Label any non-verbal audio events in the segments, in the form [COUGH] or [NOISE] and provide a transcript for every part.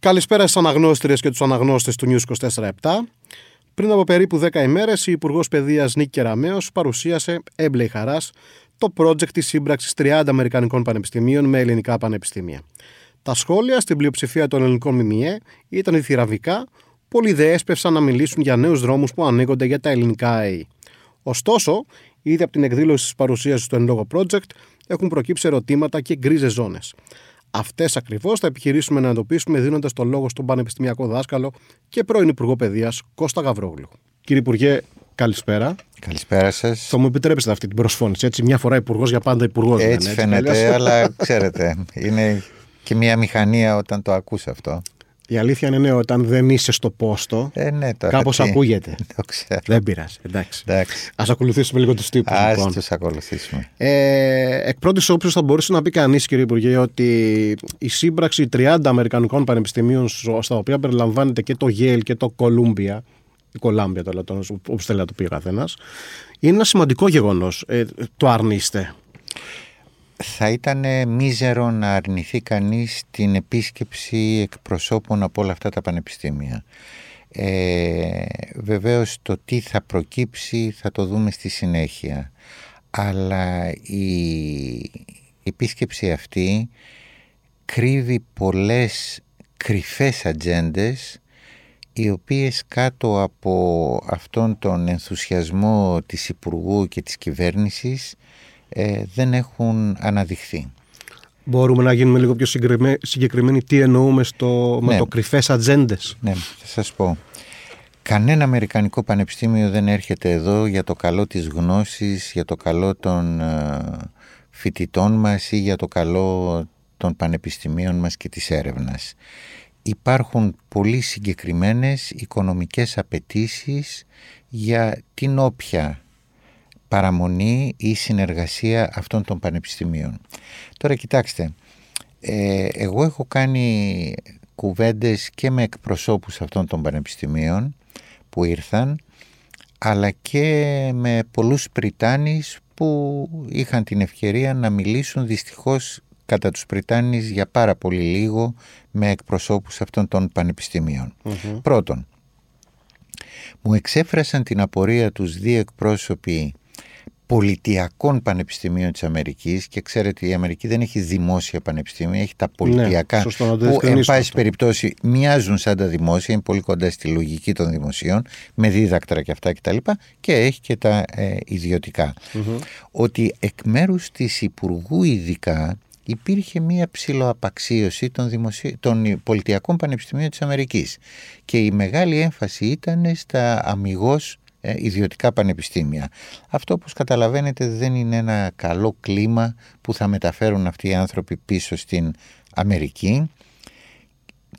Καλησπέρα στις αναγνώστριες και τους αναγνώστες του News 24-7. Πριν από περίπου 10 ημέρες, η Υπουργός Παιδείας Νίκη Κεραμέο παρουσίασε έμπλεη χαράς το project της σύμπραξης 30 Αμερικανικών Πανεπιστημίων με ελληνικά πανεπιστήμια. Τα σχόλια στην πλειοψηφία των ελληνικών ΜΜΕ ήταν διθυραμβικά, πολλοί δε έσπευσαν να μιλήσουν για νέους δρόμους που ανοίγονται για τα ελληνικά ΑΕΗ. Ωστόσο, ήδη από την εκδήλωση της παρουσίασης του εν λόγω project έχουν προκύψει ερωτήματα και γκρίζες ζώνες. Αυτές ακριβώς θα επιχειρήσουμε να εντοπίσουμε δίνοντας το λόγο στον πανεπιστημιακό δάσκαλο και πρώην Υπουργό Παιδείας Κώστα Γαβρόγλου. Κύριε Υπουργέ, καλησπέρα. Καλησπέρα σας. Θα μου επιτρέψετε αυτή την προσφώνηση. Έτσι, μια φορά υπουργός για πάντα υπουργός. Έτσι, έτσι φαίνεται, αλλά ξέρετε, είναι και μια μηχανία όταν το ακούς αυτό. Η αλήθεια είναι ναι, όταν δεν είσαι στο πόστο, ε, ναι, κάπως ακούγεται. [LAUGHS] Το ξέρω. Δεν πειράζει. Εντάξει. Εντάξει. Α ακολουθήσουμε λίγο τους τύπους. Α λοιπόν. τους ακολουθήσουμε. Ε, εκ πρώτης όψης, θα μπορούσε να πει κανείς, κύριε Υπουργέ, ότι η σύμπραξη 30 Αμερικανικών πανεπιστημίων, στα οποία περιλαμβάνεται και το Yale και το Columbia, η Columbia, όπως θέλει να το πει ο καθένας, είναι ένα σημαντικό γεγονός. Ε, το αρνείστε θα ήταν μίζερο να αρνηθεί κανείς την επίσκεψη εκπροσώπων από όλα αυτά τα πανεπιστήμια. Ε, βεβαίως το τι θα προκύψει θα το δούμε στη συνέχεια. Αλλά η επίσκεψη αυτή κρύβει πολλές κρυφές ατζέντες οι οποίες κάτω από αυτόν τον ενθουσιασμό της Υπουργού και της κυβέρνησης ε, δεν έχουν αναδειχθεί. Μπορούμε να γίνουμε λίγο πιο συγκεκριμένοι τι εννοούμε στο, με Ναι. το κρυφές ατζέντες; Ναι, θα σας πω. Κανένα Αμερικανικό πανεπιστήμιο δεν έρχεται εδώ για το καλό της γνώσης, για το καλό των ε, φοιτητών μας ή για το καλό των πανεπιστημίων μας και της έρευνας. Υπάρχουν πολύ συγκεκριμένες οικονομικές απαιτήσεις για την όποια παραμονή ή συνεργασία αυτών των πανεπιστημίων. Τώρα κοιτάξτε, ε, εγώ έχω κάνει κουβέντες και με εκπροσώπους αυτών των πανεπιστημίων που ήρθαν αλλά και με πολλούς Πριτάνης που είχαν την ευκαιρία να μιλήσουν δυστυχώς κατά τους Πριτάνης για πάρα πολύ λίγο με εκπροσώπους αυτών των πανεπιστημίων. Πρώτον, μου εξέφρασαν την απορία τους δύο εκπρόσωποι πολιτιακών πανεπιστημίων της Αμερικής και ξέρετε η Αμερική δεν έχει δημόσια πανεπιστήμια, έχει τα πολιτιακά Ναι, σωστό, να το που εν διευκρινίσουμε πάση αυτό. περιπτώσει μοιάζουν σαν τα δημόσια, είναι πολύ κοντά στη λογική των δημοσίων με δίδακτρα και αυτά κτλ. Και, και έχει και τα ε, ιδιωτικα Ότι εκ μέρους της Υπουργού ειδικά υπήρχε μία ψηλοαπαξίωση των, δημοσί... των πολιτιακών πανεπιστημίων της Αμερικής και η μεγάλη έμφαση ήταν στα αμυγός ε, ιδιωτικά πανεπιστήμια. Αυτό όπως καταλαβαίνετε δεν είναι ένα καλό κλίμα που θα μεταφέρουν αυτοί οι άνθρωποι πίσω στην Αμερική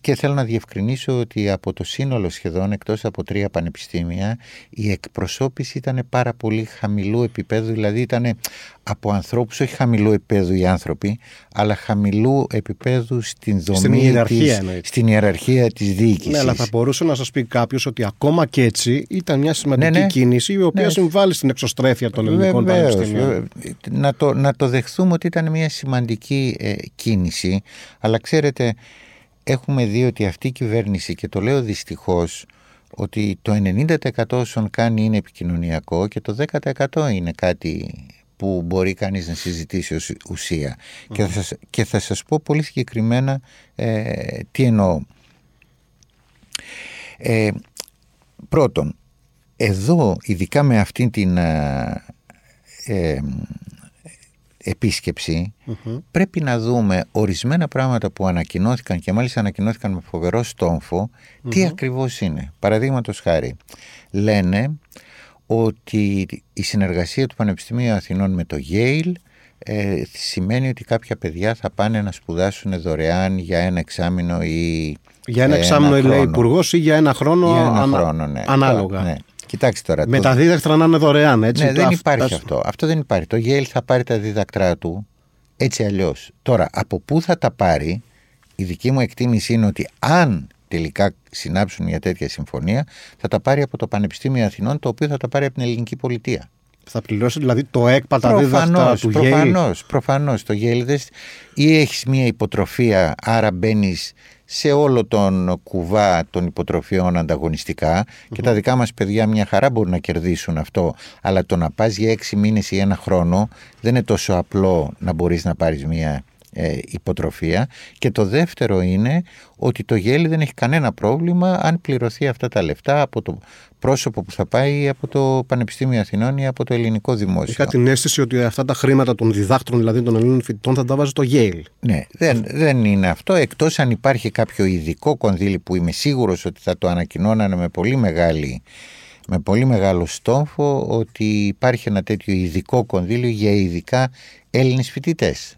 και θέλω να διευκρινίσω ότι από το σύνολο σχεδόν εκτός από τρία πανεπιστήμια η εκπροσώπηση ήταν πάρα πολύ χαμηλού επίπεδου δηλαδή ήταν από ανθρώπους όχι χαμηλού επίπεδου οι άνθρωποι αλλά χαμηλού επίπεδου στην δομή Στην ιεραρχία της, εννοείται. στην ιεραρχία της διοίκησης. Ναι, αλλά θα μπορούσε να σας πει κάποιος ότι ακόμα και έτσι ήταν μια σημαντική Ναι, ναι. κίνηση η οποία Ναι. συμβάλλει στην εξωστρέφεια των ελληνικών Βεβαίως, πανεπιστήμιων. βεβαίως. Να το, να το δεχθούμε ότι ήταν μια σημαντική ε, κίνηση, αλλά ξέρετε, έχουμε δει ότι αυτή η κυβέρνηση, και το λέω δυστυχώς, ότι το 90% όσων κάνει είναι επικοινωνιακό και το 10% είναι κάτι που μπορεί κανείς να συζητήσει ως ουσία. Και, θα, σας- και θα σας πω πολύ συγκεκριμένα ε, τι εννοώ. Ε, πρώτον, εδώ, ειδικά με αυτήν την α, ε, επισκεψη πρέπει να δούμε ορισμένα πράγματα που ανακοινώθηκαν και μάλιστα ανακοινώθηκαν με φοβερό στόμφο, τι ακριβώς είναι; Παραδείγματος χάρη, λένε ότι η συνεργασία του Πανεπιστημίου Αθηνών με το Yale ε, σημαίνει ότι κάποια παιδιά θα πάνε να σπουδάσουν δωρεάν για ένα εξάμεινο ή Για ένα ε, εξάμεινο, λέει χρόνο. υπουργός, ή για ένα χρόνο, Για ένα ανα- χρόνο, ναι. ανάλογα. Ναι. Κοιτάξτε τώρα. Με το- τα δίδακτρα να είναι δωρεάν, έτσι. ναι, Το δεν αυ- υπάρχει τα- αυτό. Αυτό δεν υπάρχει. Το Yale θα πάρει τα δίδακτρά του έτσι αλλιώς. Τώρα, από πού θα τα πάρει, η δική μου εκτίμηση είναι ότι αν τελικά συνάψουν μια τέτοια συμφωνία, θα τα πάρει από το Πανεπιστήμιο Αθηνών, το οποίο θα τα πάρει από την ελληνική πολιτεία. Θα πληρώσει δηλαδή το ΕΚΠΑ τα δίδακτα του προφανώς, Προφανώς, το Yale ή έχεις μια υποτροφία, άρα μπαίνεις σε όλο τον κουβά των υποτροφιών και τα δικά μας παιδιά μια χαρά μπορούν να κερδίσουν αυτό αλλά το να πας για έξι μήνες ή ένα χρόνο δεν είναι τόσο απλό να μπορείς να πάρεις μια ε, υποτροφία και το δεύτερο είναι ότι το γέλι δεν έχει κανένα πρόβλημα αν πληρωθεί αυτά τα λεφτά από το πρόσωπο που θα πάει από το Πανεπιστήμιο Αθηνών ή από το ελληνικό δημόσιο. Είχα την αίσθηση ότι αυτά τα χρήματα των διδάκτρων, δηλαδή των Ελλήνων φοιτητών, θα τα βάζει το Yale. Ναι, δεν, δεν είναι αυτό. Εκτός αν υπάρχει κάποιο ειδικό κονδύλι που είμαι σίγουρος ότι θα το ανακοινώνανε με πολύ μεγάλη με πολύ μεγάλο στόχο ότι υπάρχει ένα τέτοιο ειδικό κονδύλιο για ειδικά Έλληνες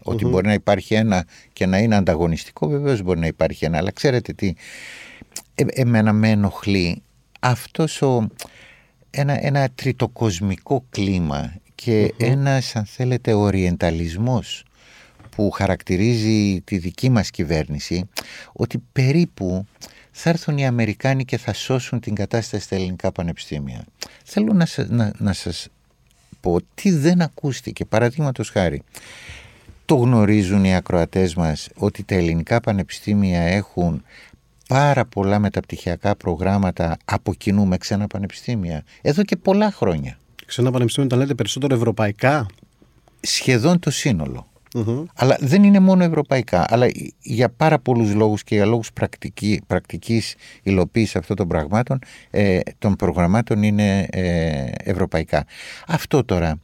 Ότι μπορεί να υπάρχει ένα και να είναι ανταγωνιστικό, βεβαίως μπορεί να υπάρχει ένα. Αλλά ξέρετε τι, ε, εμένα με ενοχλεί αυτός ο, ένα, ένα τριτοκοσμικό κλίμα και mm ένας αν θέλετε οριενταλισμός που χαρακτηρίζει τη δική μας κυβέρνηση ότι περίπου θα έρθουν οι Αμερικάνοι και θα σώσουν την κατάσταση στα ελληνικά πανεπιστήμια. Θέλω να, να, να σας πω τι δεν ακούστηκε. Παραδείγματος χάρη, το γνωρίζουν οι ακροατές μας ότι τα ελληνικά πανεπιστήμια έχουν πάρα πολλά μεταπτυχιακά προγράμματα από κοινού με ξένα πανεπιστήμια. Εδώ και πολλά χρόνια. Ξένα πανεπιστήμια τα λέτε περισσότερο ευρωπαϊκά; Σχεδόν το σύνολο. Αλλά δεν είναι μόνο ευρωπαϊκά. Αλλά για πάρα πολλούς λόγους και για λόγους πρακτική, πρακτικής υλοποίησης αυτών των πραγμάτων, ε, των προγραμμάτων είναι ε, ευρωπαϊκά. Αυτό τώρα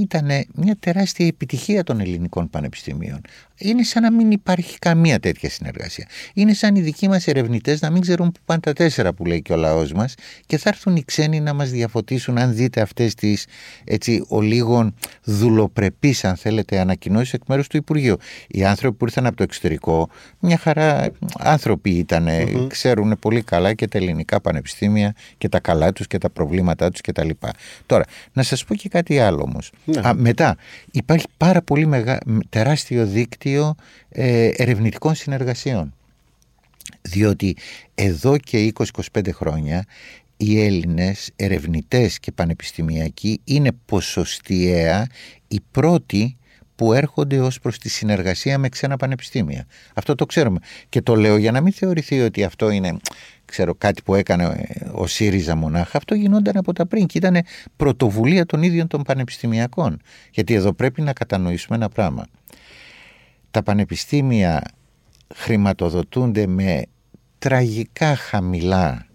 ήταν μια τεράστια επιτυχία των ελληνικών πανεπιστημίων. Είναι σαν να μην υπάρχει καμία τέτοια συνεργασία. Είναι σαν οι δικοί μας ερευνητές να μην ξέρουν που πάνε τα τέσσερα που λέει και ο λαός μας και θα έρθουν οι ξένοι να μας διαφωτίσουν. Αν δείτε αυτές τις έτσι ολίγων δουλοπρεπείς, αν θέλετε, ανακοινώσεις εκ μέρους του Υπουργείου. Οι άνθρωποι που ήρθαν από το εξωτερικό, μια χαρά άνθρωποι ήταν, mm-hmm. ξέρουν πολύ καλά και τα ελληνικά πανεπιστήμια και τα καλά τους και τα προβλήματά τους κτλ. Τώρα, να σας πω και κάτι άλλο όμως. Ναι. μετά, υπάρχει πάρα πολύ μεγα... τεράστιο δίκτυο ε, ερευνητικών συνεργασιών. Διότι εδώ και 20-25 χρόνια οι Έλληνες ερευνητές και πανεπιστημιακοί είναι ποσοστιαία οι πρώτοι που έρχονται ως προς τη συνεργασία με ξένα πανεπιστήμια. Αυτό το ξέρουμε. Και το λέω για να μην θεωρηθεί ότι αυτό είναι ξέρω, κάτι που έκανε ο ΣΥΡΙΖΑ μονάχα. Αυτό γινόταν από τα πριν και ήταν πρωτοβουλία των ίδιων των πανεπιστημιακών. Γιατί εδώ πρέπει να κατανοήσουμε ένα πράγμα. Τα πανεπιστήμια χρηματοδοτούνται με τραγικά χαμηλά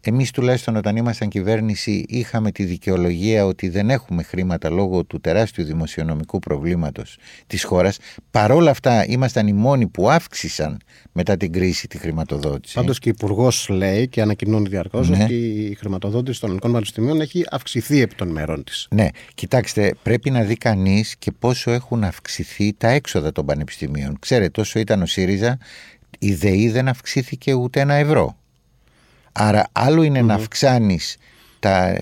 εμείς τουλάχιστον όταν ήμασταν κυβέρνηση είχαμε τη δικαιολογία ότι δεν έχουμε χρήματα λόγω του τεράστιου δημοσιονομικού προβλήματος της χώρας. Παρόλα αυτά ήμασταν οι μόνοι που αύξησαν μετά την κρίση τη χρηματοδότηση. Πάντως και ο Υπουργός λέει και ανακοινώνει διαρκώς ναι. ότι η χρηματοδότηση των ελληνικών πανεπιστημίων έχει αυξηθεί επί των μερών της. Ναι, κοιτάξτε πρέπει να δει κανείς και πόσο έχουν αυξηθεί τα έξοδα των πανεπιστημίων. Ξέρετε όσο ήταν ο ΣΥΡΙΖΑ η ΔΕΗ δεν αυξήθηκε ούτε ένα ευρώ. Άρα άλλο να αυξάνεις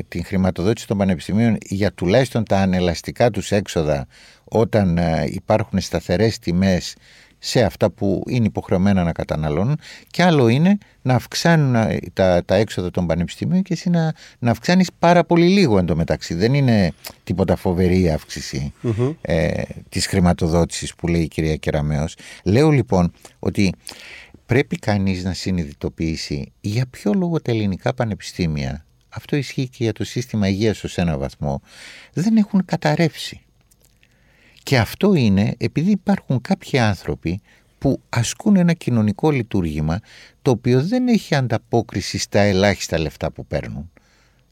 την χρηματοδότηση των πανεπιστημίων για τουλάχιστον τα ανελαστικά τους έξοδα όταν ε, υπάρχουν σταθερές τιμές σε αυτά που είναι υποχρεωμένα να καταναλώνουν και άλλο είναι να αυξάνουν ε, τα, τα έξοδα των πανεπιστημίων και εσύ να, να αυξάνεις πάρα πολύ λίγο εντωμεταξύ. Δεν είναι τίποτα φοβερή αύξηση ε, της χρηματοδότησης που λέει η κυρία Κεραμέως. Λέω λοιπόν ότι πρέπει κανείς να συνειδητοποιήσει για ποιο λόγο τα ελληνικά πανεπιστήμια, αυτό ισχύει και για το σύστημα υγείας ως ένα βαθμό, δεν έχουν καταρρεύσει. Και αυτό είναι επειδή υπάρχουν κάποιοι άνθρωποι που ασκούν ένα κοινωνικό λειτουργήμα το οποίο δεν έχει ανταπόκριση στα ελάχιστα λεφτά που παίρνουν.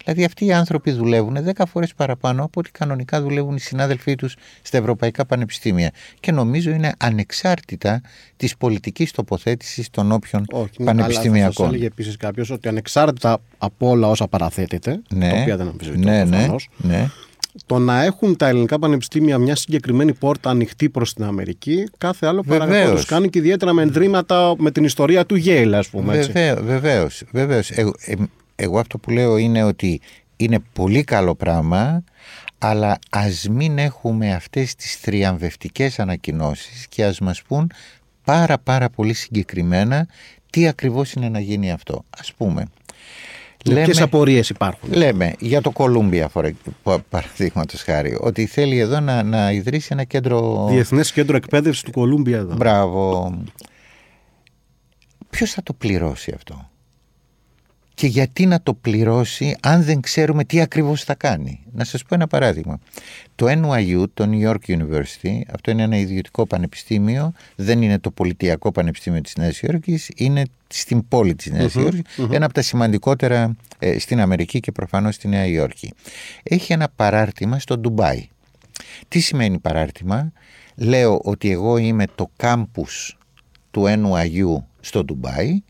Δηλαδή αυτοί οι άνθρωποι δουλεύουν 10 φορές παραπάνω από ό,τι κανονικά δουλεύουν οι συνάδελφοί τους στα ευρωπαϊκά πανεπιστήμια και νομίζω είναι ανεξάρτητα της πολιτικής τοποθέτησης των όποιων Όχι, πανεπιστημιακών. Αλλά θα επίσης κάποιος ότι ανεξάρτητα από όλα όσα παραθέτεται, ναι, τα οποία δεν αμφισβητώ ναι, ναι, ναι, το να έχουν τα ελληνικά πανεπιστήμια μια συγκεκριμένη πόρτα ανοιχτή προς την Αμερική, κάθε άλλο παραγωγό του κάνει και ιδιαίτερα με εντρήματα με την ιστορία του Γέιλ, ας πούμε. Βεβαίω, βεβαίως. Εγώ αυτό που λέω είναι ότι είναι πολύ καλό πράγμα αλλά ας μην έχουμε αυτές τις θριαμβευτικές ανακοινώσεις και ας μας πούν πάρα πάρα πολύ συγκεκριμένα τι ακριβώς είναι να γίνει αυτό. Ας πούμε, Λέμε, Ποιες απορίες υπάρχουν; Λέμε για το Κολούμπια παραδείγματος χάρη ότι θέλει εδώ να, να ιδρύσει ένα κέντρο... Διεθνές κέντρο εκπαίδευσης του Κολούμπια εδώ. Μπράβο. Ποιος θα το πληρώσει αυτό; Και γιατί να το πληρώσει αν δεν ξέρουμε τι ακριβώς θα κάνει. Να σας πω ένα παράδειγμα. Το NYU, το New York University, αυτό είναι ένα ιδιωτικό πανεπιστήμιο, δεν είναι το πολιτιακό πανεπιστήμιο της Νέας Υόρκης, είναι στην πόλη της νεας υορκης ένα από τα σημαντικότερα ε, στην Αμερική και προφανώς στη Νέα Υόρκη. Έχει ένα παράρτημα στο Ντουμπάι. Τι σημαίνει παράρτημα; Λέω ότι εγώ είμαι το κάμπους του NYU στο Ντουμπάι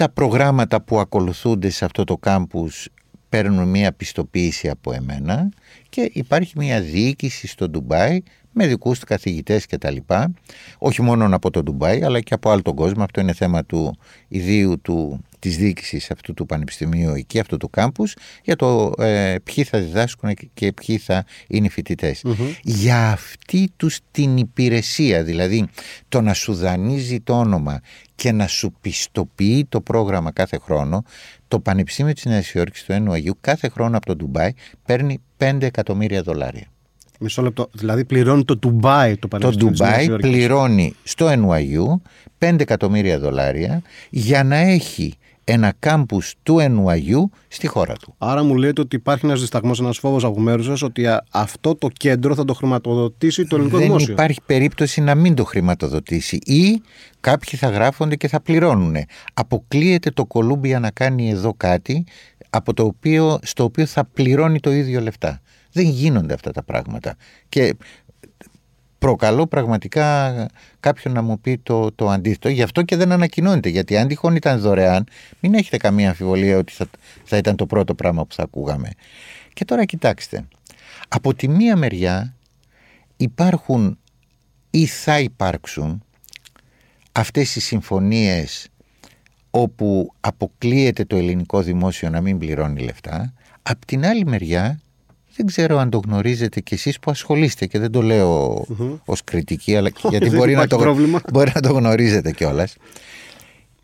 τα προγράμματα που ακολουθούνται σε αυτό το κάμπους παίρνουν μια πιστοποίηση από εμένα και υπάρχει μια διοίκηση στο Ντουμπάι με δικούς του καθηγητές και τα λοιπά, όχι μόνο από το Ντουμπάι αλλά και από άλλο τον κόσμο, αυτό είναι θέμα του ιδίου του, της διοίκησης αυτού του πανεπιστημίου εκεί, αυτού του κάμπους, για το ε, ποιοι θα διδάσκουν και ποιοι θα είναι οι φοιτητε Για αυτή τους την υπηρεσία, δηλαδή το να σου δανείζει το όνομα και να σου πιστοποιεί το πρόγραμμα κάθε χρόνο, το Πανεπιστήμιο της Νέας Υόρκης, το NYU, κάθε χρόνο από το Ντουμπάι παίρνει 5 εκατομμύρια δολάρια. Μισό λεπτό. Δηλαδή πληρώνει το Ντουμπάι το Πανεπιστήμιο. Το Ντουμπάι πληρώνει στο NYU 5 εκατομμύρια δολάρια για να έχει ένα κάμπους του NYU στη χώρα του. Άρα μου λέτε ότι υπάρχει ένας δισταγμός, ένας φόβος από μέρους σας ότι αυτό το κέντρο θα το χρηματοδοτήσει το ελληνικό Δεν δημόσιο. Δεν υπάρχει περίπτωση να μην το χρηματοδοτήσει ή κάποιοι θα γράφονται και θα πληρώνουν. Αποκλείεται το Κολούμπια να κάνει εδώ κάτι από το οποίο, στο οποίο θα πληρώνει το ίδιο λεφτά. Δεν γίνονται αυτά τα πράγματα. Και προκαλώ πραγματικά κάποιον να μου πει το, το αντίθετο. Γι' αυτό και δεν ανακοινώνεται. Γιατί αν τυχόν ήταν δωρεάν, μην έχετε καμία αμφιβολία ότι θα, θα ήταν το πρώτο πράγμα που θα ακούγαμε. Και τώρα κοιτάξτε. Από τη μία μεριά υπάρχουν ή θα υπάρξουν αυτές οι συμφωνίες όπου αποκλείεται το ελληνικό δημόσιο να μην πληρώνει λεφτά. Απ' την άλλη μεριά δεν ξέρω αν το γνωρίζετε κι εσείς που ασχολείστε και δεν το λέω mm-hmm. ως κριτική αλλά [LAUGHS] γιατί μπορεί να, το, [LAUGHS] μπορεί να το γνωρίζετε κιόλας.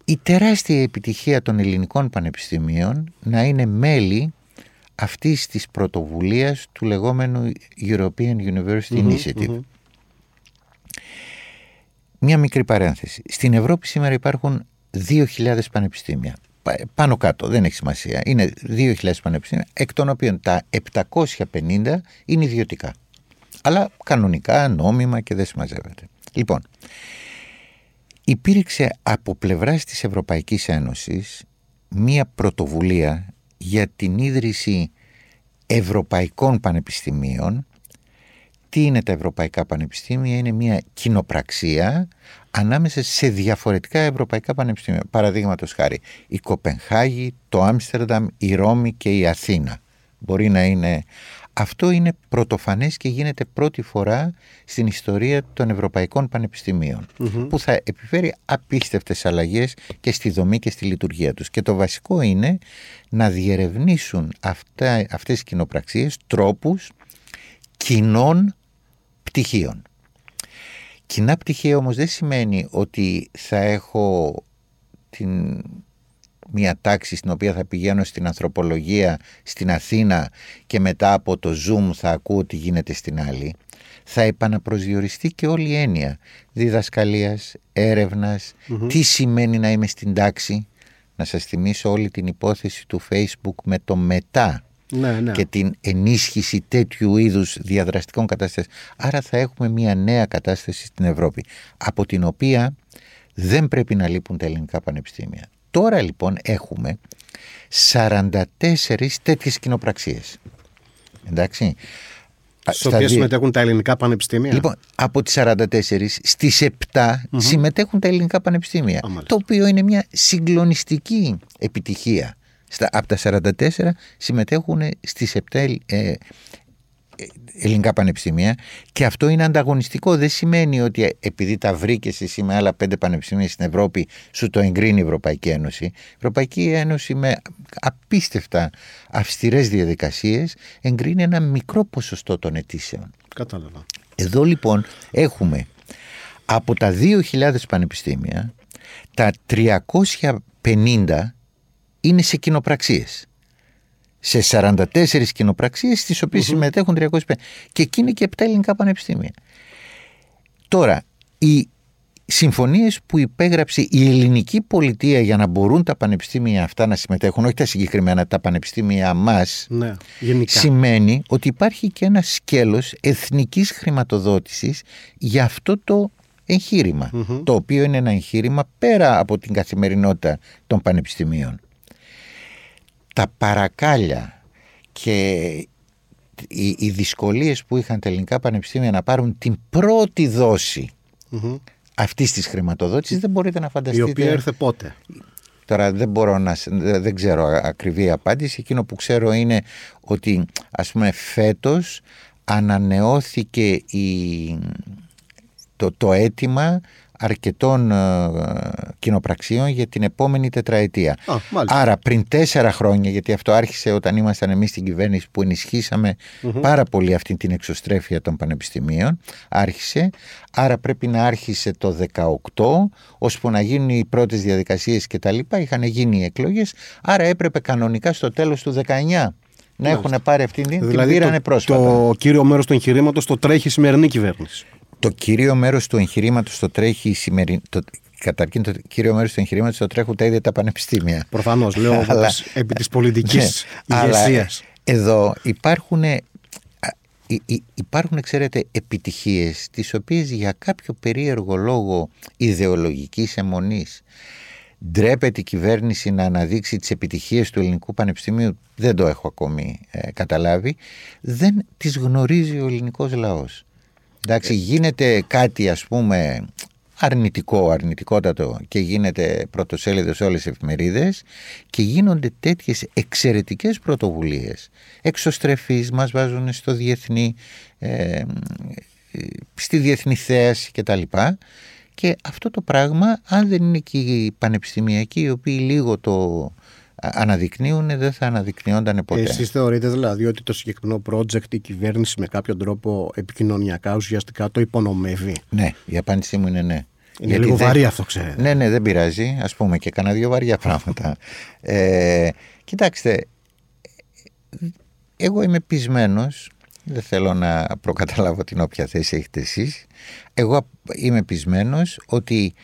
Η τεράστια επιτυχία των ελληνικών πανεπιστημίων να είναι μέλη αυτής της πρωτοβουλίας του λεγόμενου European University Initiative. Μια μικρή παρένθεση. Στην Ευρώπη σήμερα υπάρχουν 2.000 πανεπιστήμια πάνω κάτω, δεν έχει σημασία. Είναι 2.000 πανεπιστήμια, εκ των οποίων τα 750 είναι ιδιωτικά. Αλλά κανονικά, νόμιμα και δεν συμμαζεύεται. Λοιπόν, υπήρξε από πλευράς της Ευρωπαϊκής Ένωσης μία πρωτοβουλία για την ίδρυση ευρωπαϊκών πανεπιστημίων. Τι είναι τα ευρωπαϊκά πανεπιστήμια, είναι μια κοινοπραξία ανάμεσα σε διαφορετικά ευρωπαϊκά πανεπιστήμια. Παραδείγματος χάρη, η Κοπενχάγη, το Άμστερνταμ, η Ρώμη και η Αθήνα. Μπορεί να είναι... Αυτό είναι πρωτοφανές και γίνεται πρώτη φορά στην ιστορία των ευρωπαϊκών που θα επιφέρει απίστευτες αλλαγές και στη δομή και στη λειτουργία τους. Και το βασικό είναι να διερευνήσουν αυτά, αυτές τις κοινοπραξίες τρόπους κοινών πτυχίων. Κοινά πτυχία όμως δεν σημαίνει ότι θα έχω την μια τάξη στην οποία θα πηγαίνω στην ανθρωπολογία στην Αθήνα και μετά από το Zoom θα ακούω τι γίνεται στην άλλη. Θα επαναπροσδιοριστεί και όλη η έννοια διδασκαλίας, τι σημαίνει να είμαι στην τάξη. Να σας θυμίσω όλη την υπόθεση του Facebook με το μετά ναι, ναι. και την ενίσχυση τέτοιου είδους διαδραστικών κατάστασεων. Άρα θα έχουμε μια νέα κατάσταση στην Ευρώπη, από την οποία δεν πρέπει να λείπουν τα ελληνικά πανεπιστήμια. Τώρα λοιπόν έχουμε 44 τέτοιες κοινοπραξίες. Εντάξει. Στις οποίες συμμετέχουν τα ελληνικά πανεπιστήμια; Λοιπόν, από τις 44 στις 7 συμμετέχουν τα ελληνικά πανεπιστήμια. το οποίο είναι μια συγκλονιστική επιτυχία. Στα, από τα 44 συμμετέχουν στις 7 ε, ελληνικά πανεπιστήμια και αυτό είναι ανταγωνιστικό. Δεν σημαίνει ότι επειδή τα βρήκες εσύ με άλλα πέντε πανεπιστήμια στην Ευρώπη σου το εγκρίνει η Ευρωπαϊκή Ένωση. Η Ευρωπαϊκή Ένωση με απίστευτα αυστηρές διαδικασίες εγκρίνει ένα μικρό ποσοστό των αιτήσεων. Κατάλαβα. Εδώ λοιπόν έχουμε από τα 2.000 πανεπιστήμια τα 350 είναι σε κοινοπραξίες. Σε 44 κοινοπραξίες στις οποίες συμμετέχουν 350 και εκεί είναι και 7 ελληνικά πανεπιστήμια. Τώρα, οι συμφωνίες που υπέγραψε η ελληνική πολιτεία για να μπορούν τα πανεπιστήμια αυτά να συμμετέχουν, όχι τα συγκεκριμένα, τα πανεπιστήμια μας, Ναι, γενικά. σημαίνει ότι υπάρχει και ένα σκέλος εθνικής χρηματοδότησης για αυτό το εγχειρημα το οποίο είναι ένα εγχείρημα πέρα από την καθημερινότητα των πανεπιστημίων. Τα παρακάλια και οι, οι δυσκολίες που είχαν τα ελληνικά πανεπιστήμια να πάρουν την πρώτη δόση Μμμ. αυτής της χρηματοδότησης δεν μπορείτε να Η φανταστείτε. οποία ήρθε πότε; Τώρα δεν μπορώ να, σ- δεν δεν ξέρω ακριβή απάντηση. Εκείνο που ξέρω είναι ότι ας πούμε φέτος ανανεώθηκε η, το, το αίτημα αρκετών ε, κοινοπραξίων για την επόμενη τετραετία. Α, μάλιστα. Άρα πριν τέσσερα χρόνια, γιατί αυτό άρχισε όταν ήμασταν εμείς στην κυβέρνηση που ενισχυσαμε πάρα πολύ αυτή την εξωστρέφεια των πανεπιστημίων, άρχισε, άρα πρέπει να άρχισε το 18, ώσπου να γίνουν οι πρώτες διαδικασίες και τα λοιπά, είχαν γίνει οι εκλογές, άρα έπρεπε κανονικά στο τέλος του 19 να έχουν πάρει αυτή την, την δηλαδή πήρανε το, πρόσφατα. το κύριο μέρος του εγχειρήματο το τρέχει η σημερινή κυβέρνηση. Το κύριο μέρος του εγχειρήματος το τρέχει η σημερινή. Το, καταρχήν, το κύριο μέρος του εγχειρήματος το τρέχουν τα ίδια τα πανεπιστήμια. Προφανώς, λέω από [LAUGHS] Αλλά- τις- επί της πολιτικής Ναι, αλλά ηγεσίας. Εδώ υπάρχουν, α, υ- υ- υπάρχουν ξέρετε, επιτυχίες τις οποίες για κάποιο περίεργο λόγο ιδεολογικής αιμονής ντρέπεται η κυβέρνηση να αναδείξει τις επιτυχίες του ελληνικού πανεπιστημίου δεν το έχω ακόμη ε, καταλάβει δεν τις γνωρίζει ο ελληνικός λαός εντάξει γίνεται κάτι ας πούμε αρνητικό, αρνητικότατο και γίνεται πρωτοσέλιδο σε όλες τις εφημερίδες και γίνονται τέτοιες εξαιρετικές πρωτοβουλίες. Εξωστρεφής μας βάζουν στο διεθνή ε, στη διεθνή θέαση και τα λοιπά και αυτό το πράγμα αν δεν είναι και οι πανεπιστημιακοί οι οποίοι λίγο το αναδεικνύουν δεν θα αναδεικνύονταν ποτέ. Εσείς θεωρείτε δηλαδή ότι το συγκεκριμένο project η κυβέρνηση με κάποιο τρόπο επικοινωνιακά ουσιαστικά το υπονομεύει; Ναι, η απάντησή μου είναι ναι. Είναι Γιατί λίγο δεν- βαρύ αυτό, ξέρετε. Ναι, ναι, δεν πειράζει. Ας πούμε και κάνα δύο βαριά πράγματα. [LAUGHS] ε, κοιτάξτε, εγώ είμαι πεισμένος, δεν θέλω να προκαταλάβω την όποια θέση έχετε εσείς, εγώ είμαι πεισμένος ότι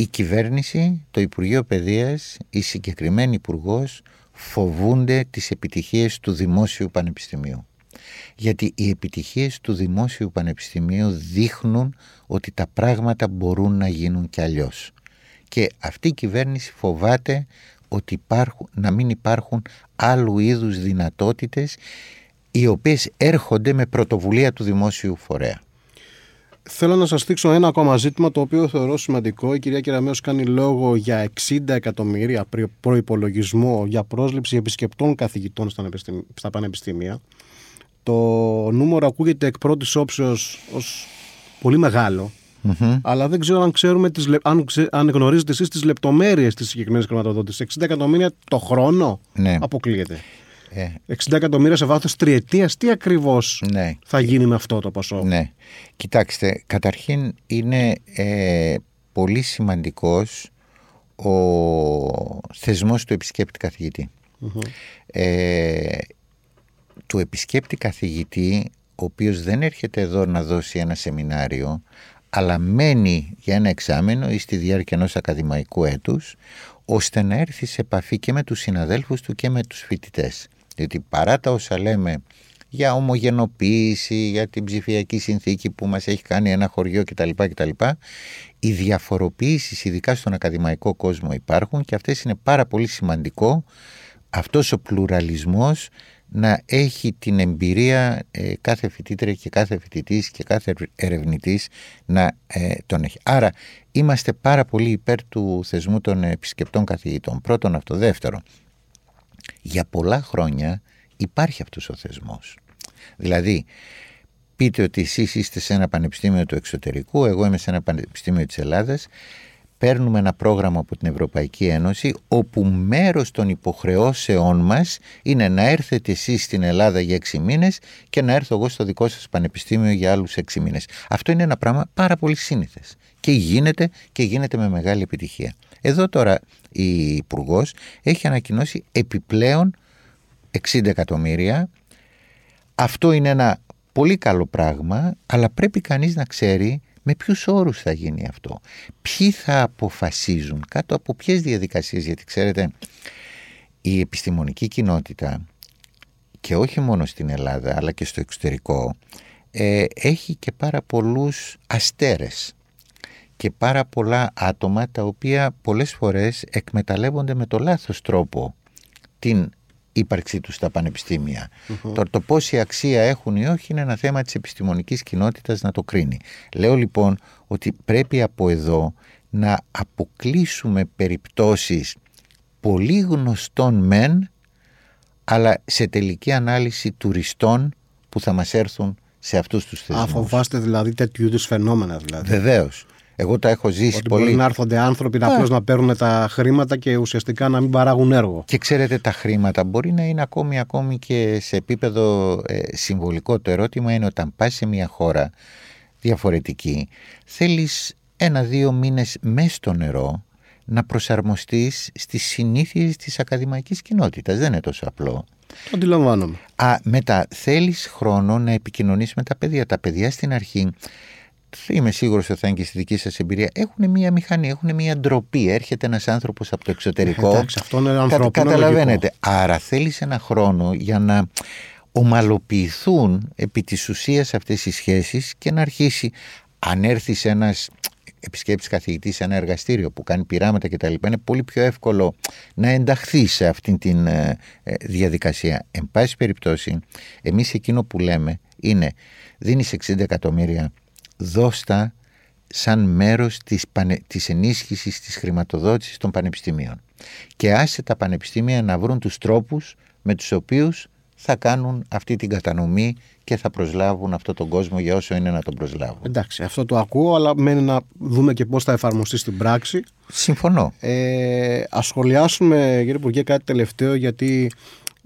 η κυβέρνηση, το Υπουργείο Παιδείας, η συγκεκριμένη υπουργός φοβούνται τις επιτυχίες του Δημόσιου Πανεπιστημίου. Γιατί οι επιτυχίες του Δημόσιου Πανεπιστημίου δείχνουν ότι τα πράγματα μπορούν να γίνουν κι αλλιώς. Και αυτή η κυβέρνηση φοβάται ότι υπάρχουν, να μην υπάρχουν άλλου είδους δυνατότητες οι οποίες έρχονται με πρωτοβουλία του δημόσιου φορέα. Θέλω να σας δείξω ένα ακόμα ζήτημα το οποίο θεωρώ σημαντικό. Η κυρία Κεραμέως κάνει λόγο για 60 εκατομμύρια πρι- προϋπολογισμό για πρόσληψη επισκεπτών καθηγητών στα πανεπιστήμ- στα πανεπιστήμια. Το νούμερο ακούγεται εκ πρώτης όψεως ως πολύ μεγάλο. Αλλά δεν ξέρω αν, ξέρουμε τις, λε- αν, ξε- αν γνωρίζετε εσείς τις λεπτομέρειες της συγκεκριμένης χρηματοδότησης. 60 εκατομμύρια το χρόνο Ναι. αποκλείεται. Ε, 60 εκατομμύρια σε βάθος τριετίας, τι ακριβώς ναι. θα γίνει με αυτό το ποσό; Ναι. Κοιτάξτε, καταρχήν είναι ε, πολύ σημαντικός ο θεσμός του επισκέπτη καθηγητή. Ε, του επισκέπτη καθηγητή, ο οποίος δεν έρχεται εδώ να δώσει ένα σεμινάριο, αλλά μένει για ένα εξάμενο ή στη διάρκεια ενός ακαδημαϊκού έτους, ώστε να έρθει σε επαφή και με τους συναδέλφους του και με τους φοιτητές. Διότι παρά τα όσα λέμε για ομογενοποίηση, για την ψηφιακή συνθήκη που μας έχει κάνει ένα χωριό κτλ. κτλ οι διαφοροποιήσεις ειδικά στον ακαδημαϊκό κόσμο υπάρχουν και αυτές είναι πάρα πολύ σημαντικό αυτός ο πλουραλισμός να έχει την εμπειρία ε, κάθε φοιτήτρια και κάθε φοιτητής και κάθε ερευνητής να ε, τον έχει. Άρα είμαστε πάρα πολύ υπέρ του θεσμού των επισκεπτών καθηγητών. Πρώτον αυτό. Δεύτερον, για πολλά χρόνια υπάρχει αυτός ο θεσμός. Δηλαδή, πείτε ότι εσείς είστε σε ένα πανεπιστήμιο του εξωτερικού, εγώ είμαι σε ένα πανεπιστήμιο της Ελλάδας, παίρνουμε ένα πρόγραμμα από την Ευρωπαϊκή Ένωση όπου μέρος των υποχρεώσεών μας είναι να έρθετε εσείς στην Ελλάδα για έξι μήνες και να έρθω εγώ στο δικό σας πανεπιστήμιο για άλλους έξι μήνες. Αυτό είναι ένα πράγμα πάρα πολύ σύνηθες και γίνεται και γίνεται με μεγάλη επιτυχία. Εδώ τώρα η υπουργός έχει ανακοινώσει επιπλέον 60 εκατομμύρια. Αυτό είναι ένα πολύ καλό πράγμα, αλλά πρέπει κανείς να ξέρει με ποιους όρους θα γίνει αυτό. Ποιοι θα αποφασίζουν, κάτω από ποιες διαδικασίες, γιατί ξέρετε η επιστημονική κοινότητα και όχι μόνο στην Ελλάδα αλλά και στο εξωτερικό ε, έχει και πάρα πολλούς αστέρες και πάρα πολλά άτομα τα οποία πολλές φορές εκμεταλλεύονται με το λάθος τρόπο την ύπαρξή τους στα πανεπιστήμια. Το, το πόση αξία έχουν ή όχι είναι ένα θέμα της επιστημονικής κοινότητας να το κρίνει. Λέω λοιπόν ότι πρέπει από εδώ να αποκλείσουμε περιπτώσεις πολύ γνωστών μεν αλλά σε τελική ανάλυση τουριστών που θα μας έρθουν σε αυτούς τους θεσμούς. Α, φοβάστε δηλαδή τέτοιου είδους φαινόμενα δηλαδή. Βεβαίως. Εγώ τα έχω ζήσει Ότι πολύ. Μπορεί να έρθονται άνθρωποι να απλώς να παίρνουν τα χρήματα και ουσιαστικά να μην παράγουν έργο. Και ξέρετε, τα χρήματα μπορεί να είναι ακόμη, ακόμη και σε επίπεδο ε, συμβολικό. Το ερώτημα είναι όταν πας σε μια χώρα διαφορετική, θέλεις ένα-δύο μήνες μέσα στο νερό να προσαρμοστείς στις συνήθειες της ακαδημαϊκής κοινότητας. Δεν είναι τόσο απλό. Το αντιλαμβάνομαι. Α, μετά θέλεις χρόνο να επικοινωνείς με τα παιδιά. Τα παιδιά στην αρχή είμαι σίγουρος ότι θα είναι και στη δική σας εμπειρία, έχουν μία μηχανή, έχουν μία ντροπή. Έρχεται ένας άνθρωπος από το εξωτερικό. Εντάξει, αυτό είναι ανθρώπινο. καταλαβαίνετε. Άρα θέλεις ένα χρόνο για να ομαλοποιηθούν επί της ουσίας αυτές οι σχέσεις και να αρχίσει αν έρθεις ένας επισκέπτης καθηγητής σε ένα εργαστήριο που κάνει πειράματα κτλ. Είναι πολύ πιο εύκολο να ενταχθείς σε αυτήν τη ε, ε, διαδικασία. Εν πάση περιπτώσει, εμείς εκείνο που λέμε είναι δίνεις 60 εκατομμύρια δώστα σαν μέρος της, πανε, της ενίσχυσης της χρηματοδότησης των πανεπιστημίων και άσε τα πανεπιστήμια να βρουν τους τρόπους με τους οποίους θα κάνουν αυτή την κατανομή και θα προσλάβουν αυτόν τον κόσμο για όσο είναι να τον προσλάβουν. Εντάξει, αυτό το ακούω, αλλά μένει να δούμε και πώς θα εφαρμοστεί στην πράξη. Συμφωνώ. Ε, ας σχολιάσουμε, κύριε Υπουργέ, κάτι τελευταίο, γιατί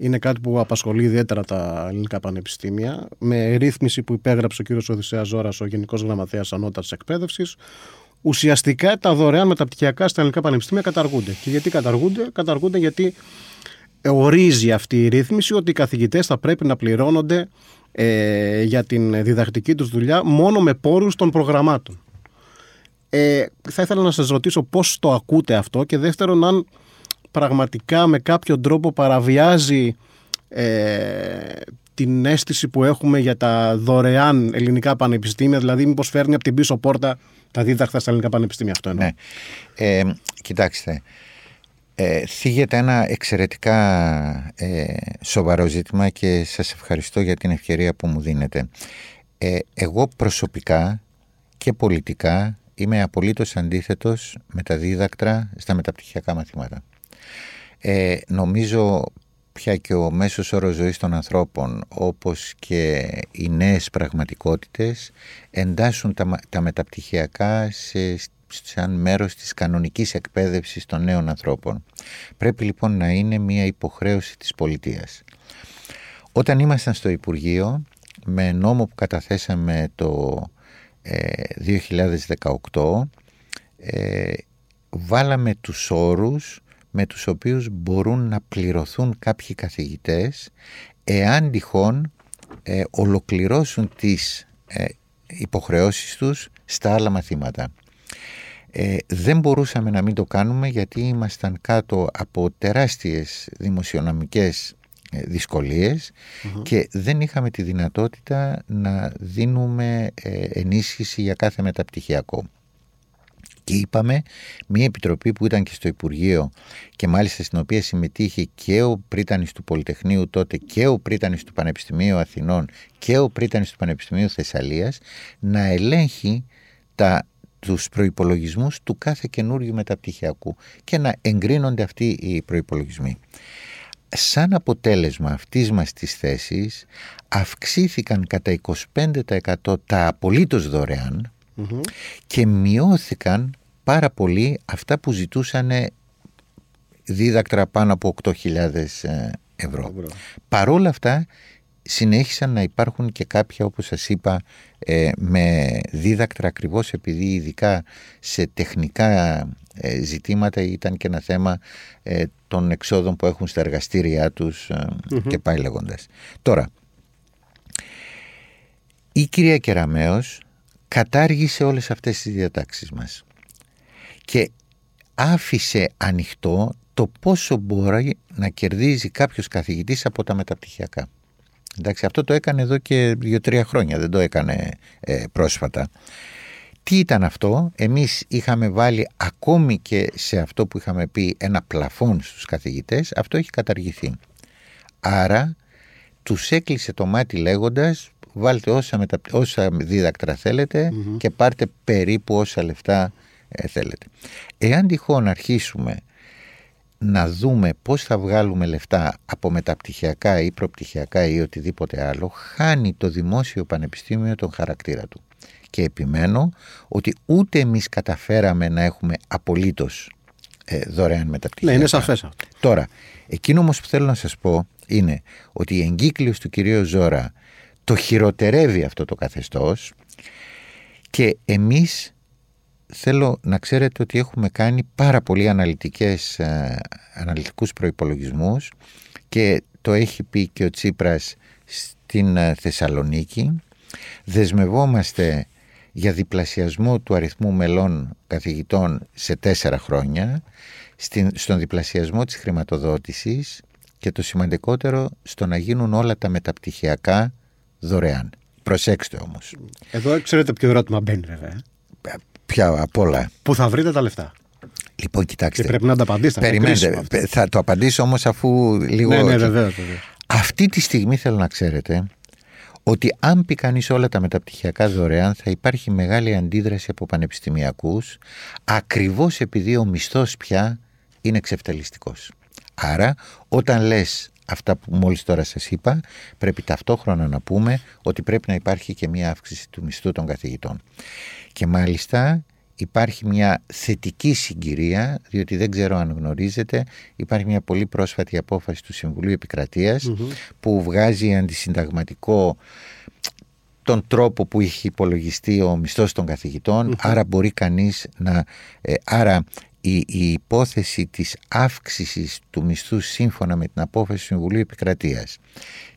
είναι κάτι που απασχολεί ιδιαίτερα τα ελληνικά πανεπιστήμια. Με ρύθμιση που υπέγραψε ο κ. Οδυσσέας Ζώρας, ο Γενικός Γραμματέας Ανώτατης Εκπαίδευσης, ουσιαστικά τα δωρεάν μεταπτυχιακά στα ελληνικά πανεπιστήμια καταργούνται. Και γιατί καταργούνται, καταργούνται γιατί ορίζει αυτή η ρύθμιση ότι οι καθηγητές θα πρέπει να πληρώνονται ε, για την διδακτική τους δουλειά μόνο με πόρους των προγραμμάτων. Ε, θα ήθελα να σας ρωτήσω πώς το ακούτε αυτό και δεύτερον αν πραγματικά με κάποιο τρόπο παραβιάζει ε, την αίσθηση που έχουμε για τα δωρεάν ελληνικά πανεπιστήμια, δηλαδή μήπως φέρνει από την πίσω πόρτα τα δίδαχτα στα ελληνικά πανεπιστήμια αυτό εννοώ. Ναι. Ε, κοιτάξτε, ε, θίγεται ένα εξαιρετικά ε, σοβαρό ζήτημα και σας ευχαριστώ για την ευκαιρία που μου δίνετε. Ε, εγώ προσωπικά και πολιτικά είμαι απολύτως αντίθετος με τα δίδακτρα στα μεταπτυχιακά μαθήματα. Ε, νομίζω πια και ο μέσος όρος ζωής των ανθρώπων όπως και οι νέες πραγματικότητες εντάσσουν τα, τα μεταπτυχιακά σε, σαν μέρος της κανονικής εκπαίδευσης των νέων ανθρώπων. Πρέπει λοιπόν να είναι μια υποχρέωση της πολιτείας. Όταν ήμασταν στο Υπουργείο, με νόμο που καταθέσαμε το 2018, ε, ε, βάλαμε τους όρους με τους οποίους μπορούν να πληρωθούν κάποιοι καθηγητές εάν τυχόν ε, ολοκληρώσουν τις ε, υποχρεώσεις τους στα άλλα μαθήματα. Ε, δεν μπορούσαμε να μην το κάνουμε γιατί ήμασταν κάτω από τεράστιες δημοσιονομικές ε, δυσκολιες και δεν είχαμε τη δυνατότητα να δίνουμε ενίσχυση για κάθε μεταπτυχιακό. Και είπαμε μια επιτροπή που ήταν και στο Υπουργείο και μάλιστα στην οποία συμμετείχε και ο πρίτανης του Πολυτεχνείου τότε και ο πρίτανης του Πανεπιστημίου Αθηνών και ο πρίτανης του Πανεπιστημίου Θεσσαλίας να ελέγχει τα, τους προϋπολογισμούς του κάθε καινούργιου μεταπτυχιακού και να εγκρίνονται αυτοί οι προϋπολογισμοί. Σαν αποτέλεσμα αυτής μας της θέσης αυξήθηκαν κατά 25% τα απολύτως δωρεάν και μειώθηκαν πάρα πολύ αυτά που ζητούσαν δίδακτρα πάνω από 8.000 ε, ευρώ. Παρόλα αυτά συνέχισαν να υπάρχουν και κάποια όπως σας είπα ε, με δίδακτρα ακριβώς επειδή ειδικά σε τεχνικά ε, ζητήματα ήταν και ένα θέμα των εξόδων που έχουν στα εργαστήριά τους και πάει λέγοντας. Τώρα, η κυρία Κεραμέως κατάργησε όλες αυτές τις διατάξεις μας και άφησε ανοιχτό το πόσο μπορεί να κερδίζει κάποιος καθηγητής από τα μεταπτυχιακά. Εντάξει, αυτό το έκανε εδώ και δύο-τρία χρόνια, δεν το έκανε ε, πρόσφατα. Τι ήταν αυτό, εμείς είχαμε βάλει ακόμη και σε αυτό που είχαμε πει ένα πλαφόν στους καθηγητές, αυτό έχει καταργηθεί. Άρα τους έκλεισε το μάτι λέγοντας βάλτε όσα, μετα... όσα δίδακτρα και πάρτε περίπου όσα λεφτά ε, θέλετε. Εάν τυχόν αρχίσουμε να δούμε πώς θα βγάλουμε λεφτά από μεταπτυχιακά ή προπτυχιακά ή οτιδήποτε άλλο, χάνει το δημόσιο πανεπιστήμιο τον χαρακτήρα του. Και επιμένω ότι ούτε εμείς καταφέραμε να έχουμε απολύτως ε, δωρεάν μεταπτυχιακά. Ναι, είναι σαφές Τώρα, εκείνο όμως που θέλω να σας πω είναι ότι η εγκύκλειος του κυρίου Ζώρα το χειροτερεύει αυτό το καθεστώς και εμείς θέλω να ξέρετε ότι έχουμε κάνει πάρα πολύ αναλυτικές, ε, αναλυτικούς προϋπολογισμούς και το έχει πει και ο Τσίπρας στην ε, Θεσσαλονίκη. Δεσμευόμαστε για διπλασιασμό του αριθμού μελών καθηγητών σε τέσσερα χρόνια, στον διπλασιασμό της χρηματοδότησης και το σημαντικότερο στο να γίνουν όλα τα μεταπτυχιακά δωρεάν. Προσέξτε όμως. Εδώ ξέρετε ποιο ερώτημα μπαίνει βέβαια. Ποια απ' όλα. Πού θα βρείτε τα λεφτά; Λοιπόν, κοιτάξτε. Και πρέπει να τα απαντήσετε. Περιμένετε. Θα το απαντήσω όμως αφού λίγο. Ναι, ναι, βεβαίως. Αυτή τη στιγμή θέλω να ξέρετε ότι αν πει κανείς όλα τα μεταπτυχιακά δωρεάν θα υπάρχει μεγάλη αντίδραση από πανεπιστημιακούς ακριβώς επειδή ο μισθός πια είναι εξευτελιστικός. Άρα όταν λες αυτά που μόλις τώρα σας είπα, πρέπει ταυτόχρονα να πούμε ότι πρέπει να υπάρχει και μια αύξηση του μισθού των καθηγητών. Και μάλιστα υπάρχει μια θετική συγκυρία, διότι δεν ξέρω αν γνωρίζετε, υπάρχει μια πολύ πρόσφατη απόφαση του Συμβουλίου που βγάζει αντισυνταγματικό τον τρόπο που έχει υπολογιστεί ο μισθός των καθηγητων άρα μπορεί κανείς να... Ε, άρα η, η υπόθεση της αύξησης του μισθού σύμφωνα με την απόφαση του Συμβουλίου Επικρατείας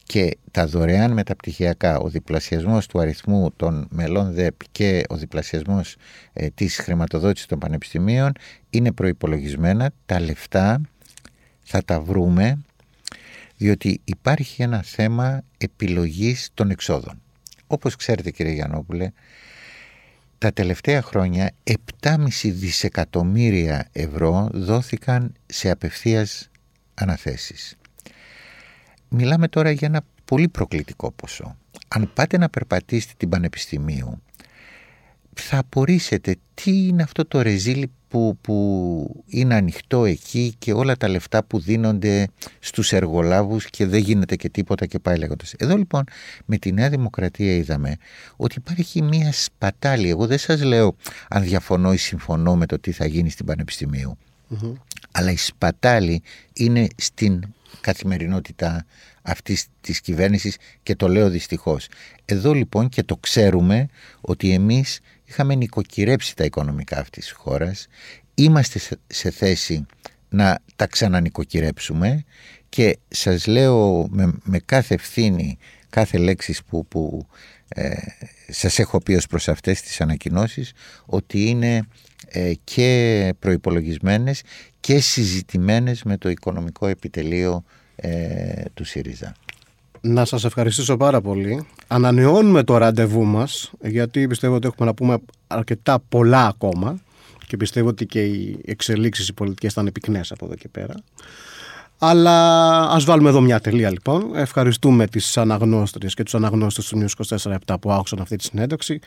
και τα δωρεάν μεταπτυχιακά, ο διπλασιασμός του αριθμού των μελών ΔΕΠ και ο διπλασιασμός ε, της χρηματοδότησης των πανεπιστημίων είναι προϋπολογισμένα. Τα λεφτά θα τα βρούμε διότι υπάρχει ένα θέμα επιλογής των εξόδων. Όπως ξέρετε κύριε Γιαννόπουλε, τα τελευταία χρόνια 7,5 δισεκατομμύρια ευρώ δόθηκαν σε απευθείας αναθέσεις. Μιλάμε τώρα για ένα πολύ προκλητικό ποσό. Αν πάτε να περπατήσετε την Πανεπιστημίου θα απορρίσετε τι είναι αυτό το ρεζίλι που, που είναι ανοιχτό εκεί και όλα τα λεφτά που δίνονται στους εργολάβους και δεν γίνεται και τίποτα και πάει λέγοντας. Εδώ λοιπόν με τη Νέα Δημοκρατία είδαμε ότι υπάρχει μια σπατάλη. Εγώ δεν σας λέω αν διαφωνώ ή συμφωνώ με το τι θα γίνει στην πανεπιστημιου Αλλά η σπατάλη είναι στην καθημερινότητα αυτής της κυβέρνησης και το λέω δυστυχώς. Εδώ λοιπόν και το ξέρουμε ότι εμείς είχαμε νοικοκυρέψει τα οικονομικά αυτής της χώρας, είμαστε σε θέση να τα ξανανοικοκυρέψουμε και σας λέω με, με κάθε ευθύνη, κάθε λέξη που, που ε, σας έχω πει ως προς αυτές τις ανακοινώσεις ότι είναι ε, και προϋπολογισμένες και συζητημένες με το οικονομικό επιτελείο ε, του ΣΥΡΙΖΑ. Να σας ευχαριστήσω πάρα πολύ. Ανανεώνουμε το ραντεβού μας, γιατί πιστεύω ότι έχουμε να πούμε αρκετά πολλά ακόμα και πιστεύω ότι και οι εξελίξεις οι πολιτικές θα είναι πυκνές από εδώ και πέρα. Αλλά ας βάλουμε εδώ μια τελεία λοιπόν. Ευχαριστούμε τις αναγνώστριες και τους αναγνώστες του News 24-7 που άκουσαν αυτή τη συνέντευξη.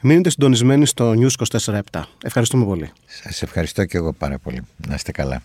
Μείνετε συντονισμένοι στο News 24-7. Ευχαριστούμε πολύ. Σας ευχαριστώ και εγώ πάρα πολύ. Να είστε καλά.